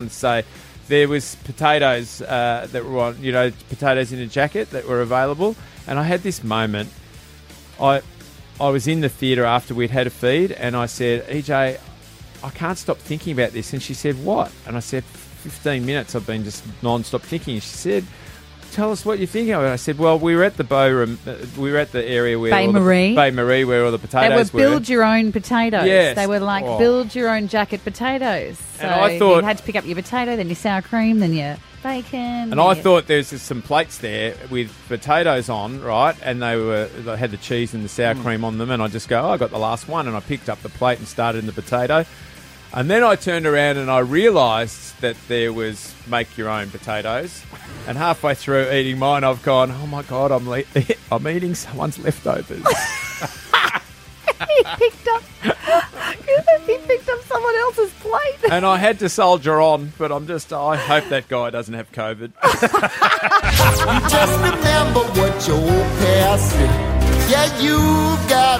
and say there was potatoes uh, that were on, you know, potatoes in a jacket that were available, and I had this moment. I I was in the theatre after we'd had a feed, and I said, EJ, I can't stop thinking about this. And she said, What? And I said, 15 minutes I've been just non stop thinking. And she said, Tell us what you're thinking of. And I said, Well, we were at the Bow, uh, we were at the area where Bay the- Marie. Bain marie, where all the potatoes They were build your own potatoes. Yes. They were like Oh. build your own jacket potatoes. So And I thought- you had to pick up your potato, then your sour cream, then your bacon. And I thought there's some plates there with potatoes on, right? And they were they had the cheese and the sour cream on them. And I just go, oh, I got the last one, and I picked up the plate and started in the potato. And then I turned around and I realised that there was make your own potatoes. And halfway through eating mine, I've gone, oh my god, I'm le- I'm eating someone's leftovers. he picked up. he picked up someone else's plate. and I had to soldier on, but I'm just I hope that guy doesn't have COVID. Just remember what your old past said. Yeah, you've got